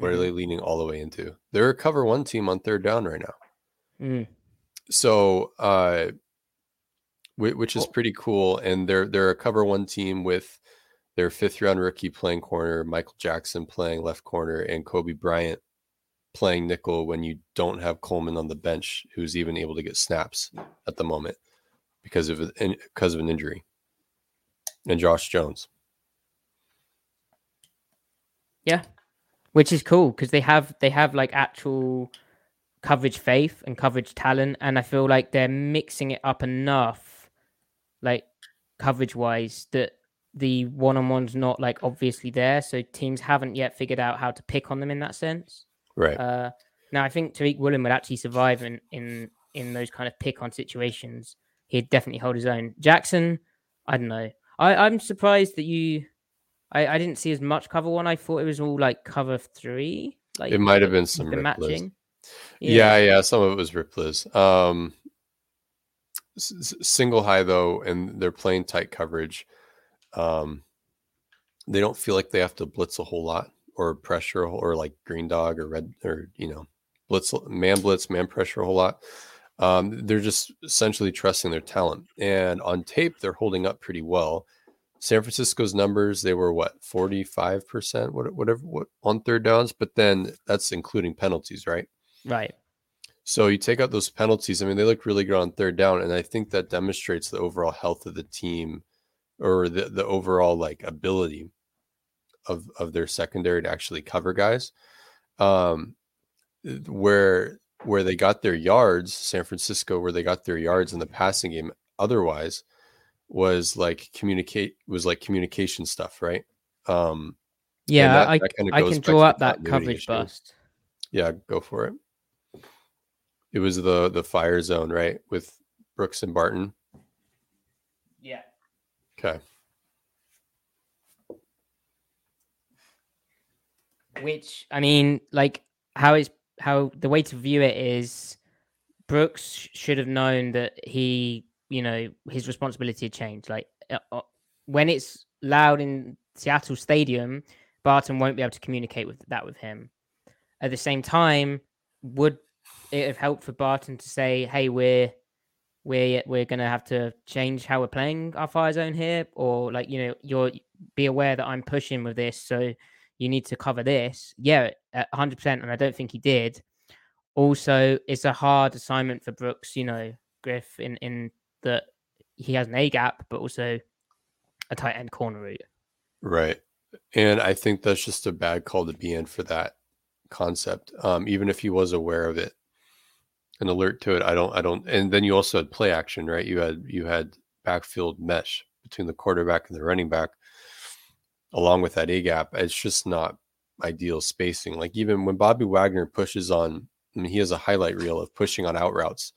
What are Mm-hmm. they leaning all the way into? They're a cover one team on third down right now. Mm. So, uh, which is pretty cool. And they're they're a cover one team with their fifth round rookie playing corner, Michael Jackson playing left corner, and Coby Bryant playing nickel when you don't have Coleman on the bench, who's even able to get snaps at the moment because of because of an injury, and Josh Jones. Yeah, which is cool because they have they have like actual coverage faith and coverage talent, and I feel like they're mixing it up enough, like coverage wise, that the one on one's not like obviously there, so teams haven't yet figured out how to pick on them in that sense. Right. Uh, now I think Tariq Woolen would actually survive in in in those kind of pick on situations. He'd definitely hold his own. Jackson, I don't know. I I'm surprised that you. I, I didn't see as much cover one. I thought it was all like cover three. Like It might have been some matching. Yeah. yeah, Some of it was Rip Liz. Um, s- single high though, and they're playing tight coverage. Um, they don't feel like they have to blitz a whole lot or pressure or like green dog or red or you know blitz man blitz man pressure a whole lot. Um, they're just essentially trusting their talent, and on tape they're holding up pretty well. San Francisco's numbers they were what forty five percent what, whatever what on third downs, but then that's including penalties, right? Right. So you take out those penalties. I mean, they look really good on third down, and I think that demonstrates the overall health of the team, or the the overall like ability of of their secondary to actually cover guys. Um, where where they got their yards, San Francisco, where they got their yards in the passing game. Otherwise, was like communicate was like communication stuff, right? Um, Yeah, that- I that kinda I can back draw up that coverage issue. bust. Yeah, go for it. It was the the fire zone, right, with Brooks and Barton. Yeah. Okay. Which I mean, like how is how the way to view it is Brooks should have known that he, you know, his responsibility had changed. Like uh, uh, when it's loud in Seattle Stadium, Barton won't be able to communicate with that with him. At the same time, would it have helped for Barton to say, "Hey, we're we're we're gonna have to change how we're playing our fire zone here," or like you know, you're be aware that I'm pushing with this, so you need to cover this. Yeah, hundred percent, and I don't think he did. Also, it's a hard assignment for Brooks, you know, Griff, in in that he has an A gap, but also a tight end corner route. Right. And I think that's just a bad call to be in for that concept. Um, even if he was aware of it, an alert to it. I don't, I don't, and then you also had play action, right? You had, you had backfield mesh between the quarterback and the running back, along with that A gap. It's just not ideal spacing. Like even when Bobby Wagner pushes on, I mean, he has a highlight reel of pushing on out routes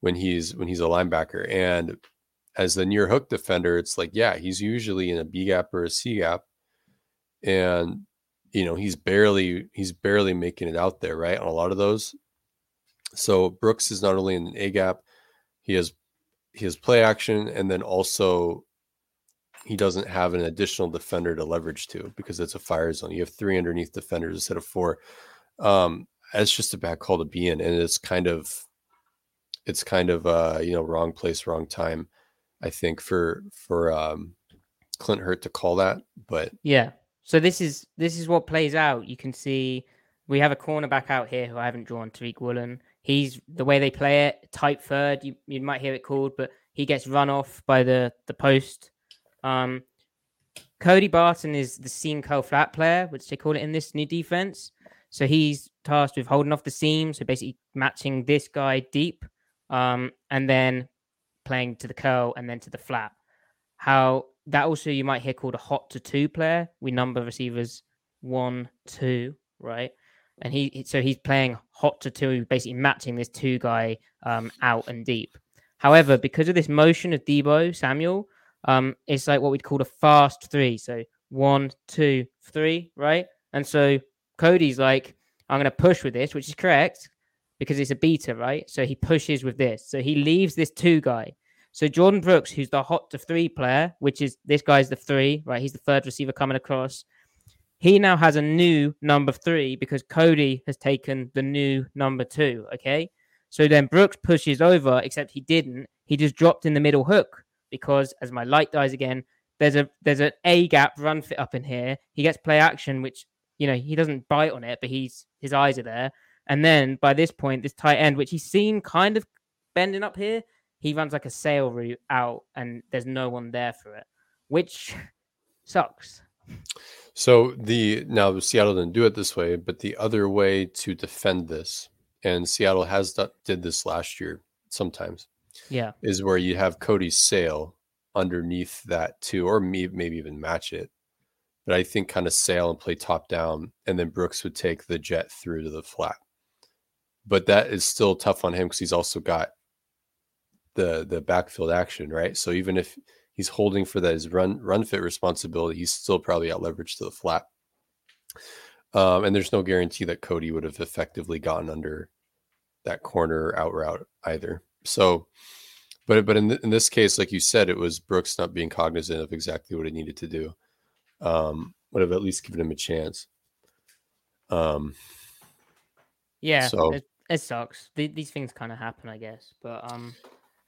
when he's, when he's a linebacker. And as the near hook defender, it's like, yeah, he's usually in a B gap or a C gap. And you know, he's barely he's barely making it out there, right? On a lot of those. So Brooks is not only in an A gap, he has he has play action, and then also he doesn't have an additional defender to leverage to because it's a fire zone. You have three underneath defenders instead of four. Um, that's just a bad call to be in, and it's kind of it's kind of uh, you know wrong place, wrong time. I think for for um, Clint Hurtt to call that, but Yeah. So this is this is what plays out. You can see we have a cornerback out here who I haven't drawn, Tariq Woolen. He's the way they play it, tight third. You you might hear it called, but He gets run off by the the post. Um, Cody Barton is the seam curl flat player, which they call it in this new defense. So he's tasked with holding off the seam, so basically matching this guy deep, um, and then playing to the curl and then to the flat. How that also you might hear called a hot to two player. We number receivers one, two, right? And he so he's playing hot to two, basically matching this two guy um, out and deep. However, because of this motion of Deebo Samuel, um, it's like what we'd call a fast three. So one, two, three, right? And so Cody's like, I'm going to push with this, which is correct because it's a beta, right? So he pushes with this. So he leaves this two guy. So Jordyn Brooks, who's the hot to three player, which is this guy's the three, right? He's the third receiver coming across. He now has a new number three because Cody has taken the new number two. Okay. So then Brooks pushes over, except he didn't. He just dropped in the middle hook because as my light dies again, there's a there's an A gap run fit up in here. He gets play action, which you know he doesn't bite on it, but he's his eyes are there. And then by this point, this tight end, which he's seen kind of bending up here, he runs like a sail route out, and there's no one there for it, which sucks. So the now Seattle didn't do it this way, but the other way to defend this, and Seattle has did this last year sometimes, yeah, is where you have Cody's sail underneath that too, or maybe even match it. But I think kind of sail and play top down, and then Brooks would take the jet through to the flat. But that is still tough on him because he's also got the the backfield action, right? So even if he's holding for that his run run fit responsibility, he's still probably out leveraged to the flat. Um, and there's no guarantee that Cody would have effectively gotten under that corner out route either. So, but but in, th- in this case, like you said, it was Brooks not being cognizant of exactly what he needed to do. Um, would have at least given him a chance. Um, yeah, so it, it sucks. The, these things kind of happen, I guess. But um,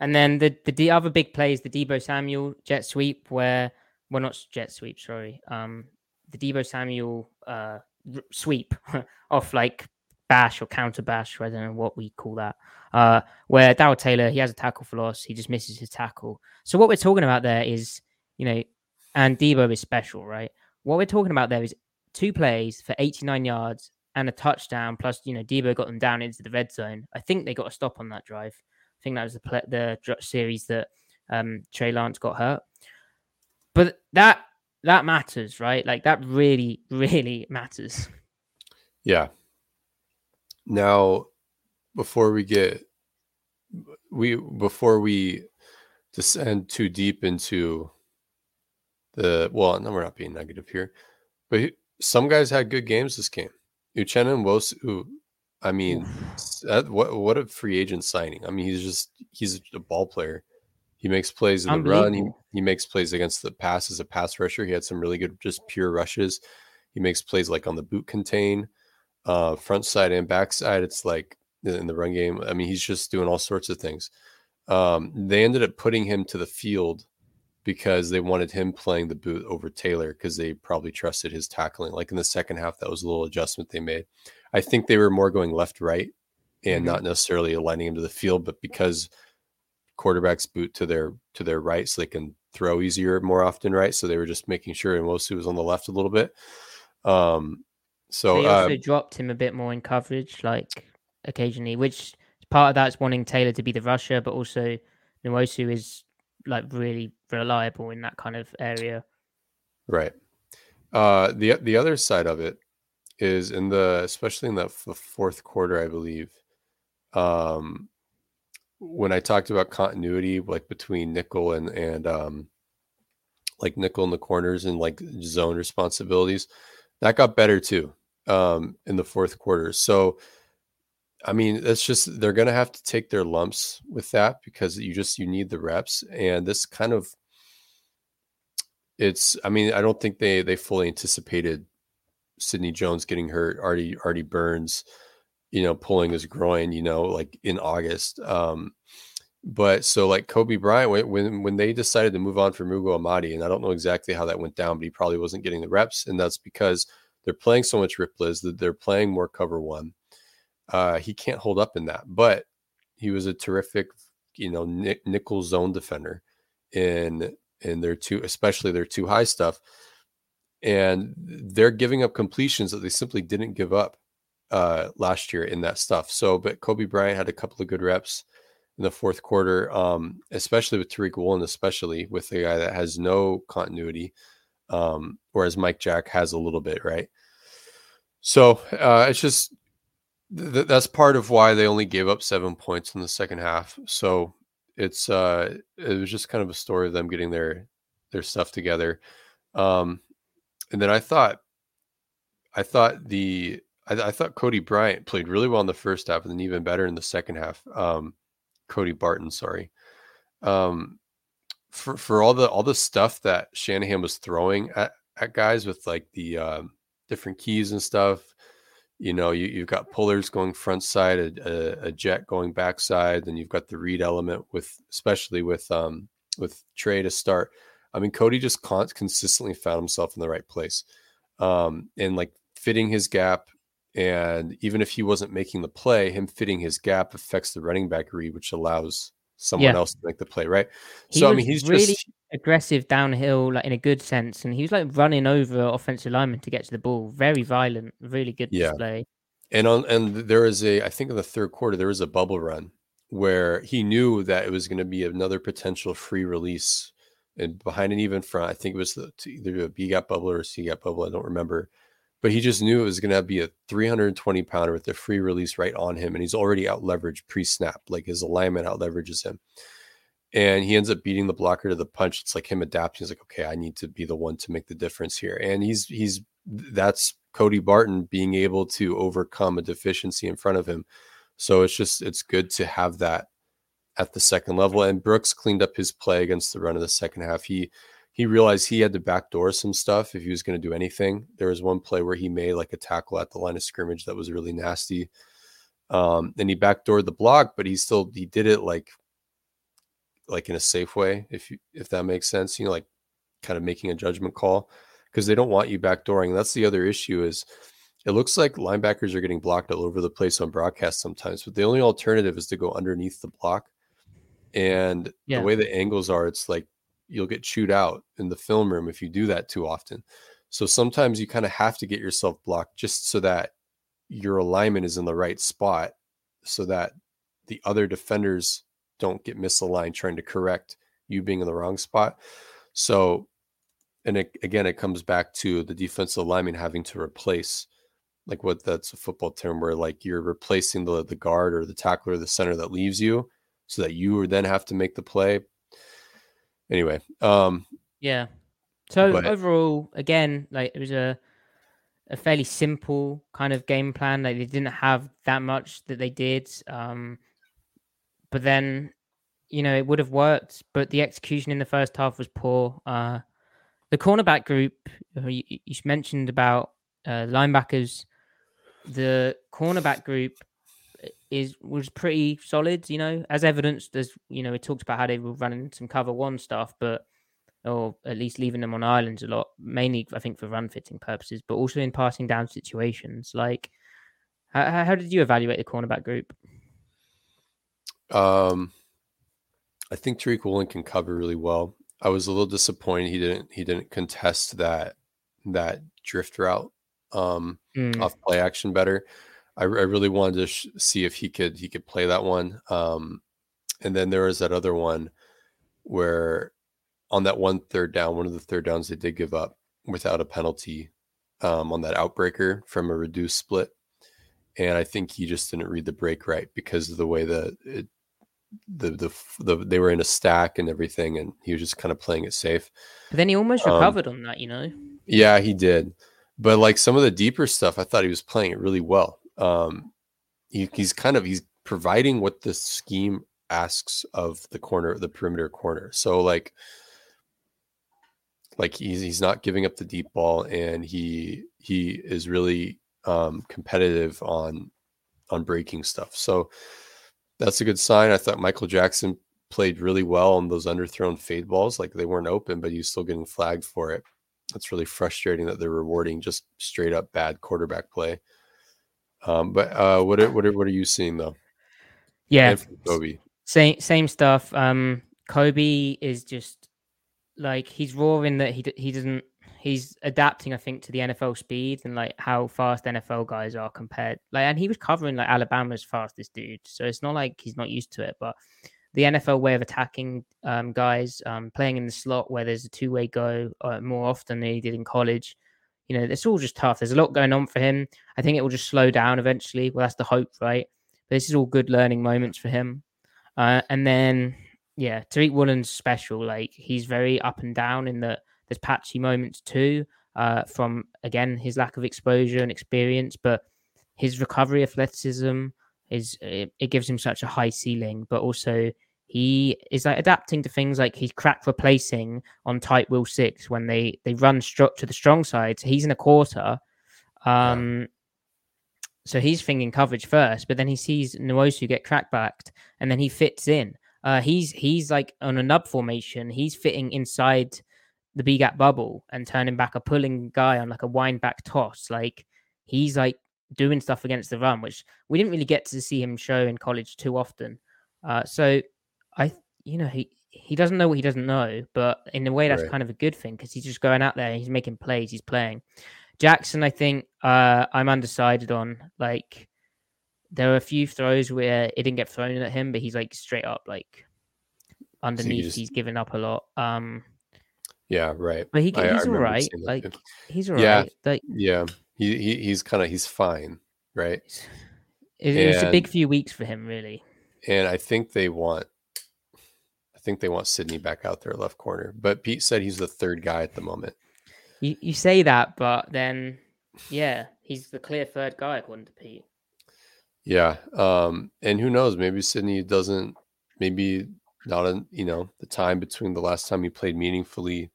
and then the the, the other big play is the Deebo Samuel jet sweep, where well not jet sweep, sorry, um, the Deebo Samuel uh r- sweep off like bash or counter bash, I don't know what we call that. Uh, where Darrell Taylor he has a tackle for loss, he just misses his tackle. So what we're talking about there is, you know, and Deebo is special, right? What we're talking about there is two plays for 89 yards and a touchdown. Plus, you know, Deebo got them down into the red zone. I think they got a stop on that drive. I think that was the play, the series that um, Trey Lance got hurt. But that that matters, right? Like that really, really matters. Yeah. Now, before we get we before we descend too deep into the well, no, we're not being negative here, but some guys had good games this game. Uchenna Nwosu I mean, that, what what a free agent signing. I mean, he's just he's a ball player. He makes plays in the run. He, he makes plays against the pass as a pass rusher. He had some really good, just pure rushes. He makes plays like on the boot contain, uh, front side and back side. It's like in the run game. I mean, he's just doing all sorts of things. Um, they ended up putting him to the field because they wanted him playing the boot over Taylor because they probably trusted his tackling. Like in the second half, that was a little adjustment they made. I think they were more going left right and mm-hmm. not necessarily aligning him to the field, but because quarterbacks boot to their to their right so they can throw easier more often, right? So they were just making sure Nwosu was on the left a little bit. Um so they also uh, dropped him a bit more in coverage, like occasionally, which part of that's wanting Taylor to be the rusher, but also Nwosu is like really reliable in that kind of area. Right. Uh the the other side of it is in the especially in the, the fourth quarter, I believe. Um, when I talked about continuity, like between nickel and and um, like nickel in the corners and like zone responsibilities, that got better too um, in the fourth quarter. So, I mean, it's just they're gonna have to take their lumps with that because you just you need the reps, and this kind of it's. I mean, I don't think they they fully anticipated Sidney Jones getting hurt, Artie Artie Burns, you know, pulling his groin, you know, like in August. Um, but so like Coby Bryant, when when they decided to move on for Ugo Amadi, and I don't know exactly how that went down, but he probably wasn't getting the reps, and that's because they're playing so much rip blitz that they're playing more cover one. Uh, he can't hold up in that, but he was a terrific you know nickel zone defender in in their two especially their two high stuff and they're giving up completions that they simply didn't give up uh, last year in that stuff. So, but Coby Bryant had a couple of good reps in the fourth quarter, um, especially with Tariq Woolen, especially with a guy that has no continuity, um, whereas Mike Jack has a little bit, right? So uh, it's just th- that's part of why they only gave up seven points in the second half. So it's uh, it was just kind of a story of them getting their their stuff together. Um, and then I thought, I thought the I, I, thought Cody Bryant played really well in the first half, and then even better in the second half. Um, Cody Barton, sorry. Um, for for all the all the stuff that Shanahan was throwing at, at guys with like the um, different keys and stuff. You know, you, you've got pullers going front side, a, a, a, jet going backside, then you've got the read element with, especially with um with Trey to start. I mean, Cody just con- consistently found himself in the right place, um, and like fitting his gap. And even if he wasn't making the play, him fitting his gap affects the running back read, which allows someone yeah. else to make the play, right? He so I mean, he's really just... aggressive downhill, like in a good sense, and he was like running over offensive linemen to get to the ball. Very violent, really good yeah. display. And on and there is a, I think in the third quarter there was a bubble run where he knew that it was going to be another potential free release and behind an even front. I think it was the, either a B gap bubble or a C gap bubble. I don't remember, but he just knew it was going to be a 320 pounder with the free release right on him, and he's already out leveraged pre snap. Like his alignment out leverages him, and he ends up beating the blocker to the punch. It's like him adapting. He's like, okay, I need to be the one to make the difference here, and he's he's that's Cody Barton being able to overcome a deficiency in front of him. So it's just it's good to have that at the second level. And Brooks cleaned up his play against the run of the second half. He he realized he had to backdoor some stuff if he was going to do anything. There was one play where he made like a tackle at the line of scrimmage that was really nasty. Um, and he backdoored the block, but he still he did it like like in a safe way, if you if that makes sense. You know, like kind of making a judgment call because they don't want you backdooring. That's the other issue is it looks like linebackers are getting blocked all over the place on broadcast sometimes, but the only alternative is to go underneath the block and yeah. the way the angles are, it's like you'll get chewed out in the film room if you do that too often. So sometimes you kind of have to get yourself blocked just so that your alignment is in the right spot so that the other defenders don't get misaligned trying to correct you being in the wrong spot. So, and it, again, it comes back to the defensive lineman having to replace, like what that's a football term where like you're replacing the the guard or the tackler or the center that leaves you so that you then have to make the play. Anyway, um, yeah. So but, overall, again, like it was a a fairly simple kind of game plan. Like they didn't have that much that they did. Um, but then, you know, it would have worked. But the execution in the first half was poor. Uh, the cornerback group you, you mentioned about uh, linebackers. The cornerback group is was pretty solid, you know, as evidenced as you know, it talks about how they were running some cover one stuff, but or at least leaving them on islands a lot, mainly I think for run fitting purposes, but also in passing down situations. Like, how, how did you evaluate the cornerback group? Um, I think Tariq Woolen can cover really well. I was a little disappointed he didn't he didn't contest that that drift route um, mm. off play action better. I, I really wanted to sh- see if he could he could play that one. Um, and then there was that other one where on that one third down, one of the third downs they did give up without a penalty um, on that outbreaker from a reduced split. And I think he just didn't read the break right because of the way that it, the, the the they were in a stack and everything, and he was just kind of playing it safe. But then he almost um, recovered um, on that, you know. Yeah, he did. But like some of the deeper stuff, I thought he was playing it really well um, he, he's kind of he's providing what the scheme asks of the corner, the perimeter corner. So like, like he's he's not giving up the deep ball, and he he is really um, competitive on on breaking stuff. So that's a good sign. I thought Michael Jackson played really well on those underthrown fade balls. Like they weren't open, but he was still getting flagged for it. That's really frustrating that they're rewarding just straight up bad quarterback play. Um, but uh, what are, what are what are you seeing though? Yeah, Coby. Same same stuff. Um, Coby is just like he's roaring that he he doesn't he's adapting, I think, to the NFL speed and like how fast NFL guys are compared. Like, and he was covering like Alabama's fastest dude, so it's not like he's not used to it. But the NFL way of attacking um, guys, um, playing in the slot where there's a two way go uh, more often than he did in college. You know, it's all just tough. There's a lot going on for him. I think it will just slow down eventually. Well, that's the hope, right? But this is all good learning moments for him. Uh, and then, yeah, Tariq Woolen's special. Like he's very up and down in that there's patchy moments too, uh, from again his lack of exposure and experience, but his recovery athleticism is it, it gives him such a high ceiling, but also he is like adapting to things like he's crack replacing on tight wheel six when they they run stro- to the strong side. So he's in a quarter. Um, yeah. So he's thinking coverage first, but then he sees Nwosu get crackbacked, and then he fits in. Uh, he's he's like on a nub formation. He's fitting inside the B gap bubble and turning back a pulling guy on like a wind back toss. Like he's like doing stuff against the run, which we didn't really get to see him show in college too often. Uh, so I, you know, he he doesn't know what he doesn't know, but in a way that's right. kind of a good thing because he's just going out there, he's making plays, he's playing. Jackson, I think uh, I'm undecided on. Like there are a few throws where it didn't get thrown at him, but he's like straight up like underneath. So just... He's given up a lot. Um, yeah, right. But he, he's all right. Like too. he's all yeah, right. Like yeah, he, he he's kind of he's fine, right? It, it was a big few weeks for him, really. And I think they want, I think they want Sidney back out there left corner. But Pete said he's the third guy at the moment. You you say that, but then yeah, he's the clear third guy according to Pete. Yeah, um, and who knows? Maybe Sidney doesn't. Maybe not. A, you know, the time between the last time he played meaningfully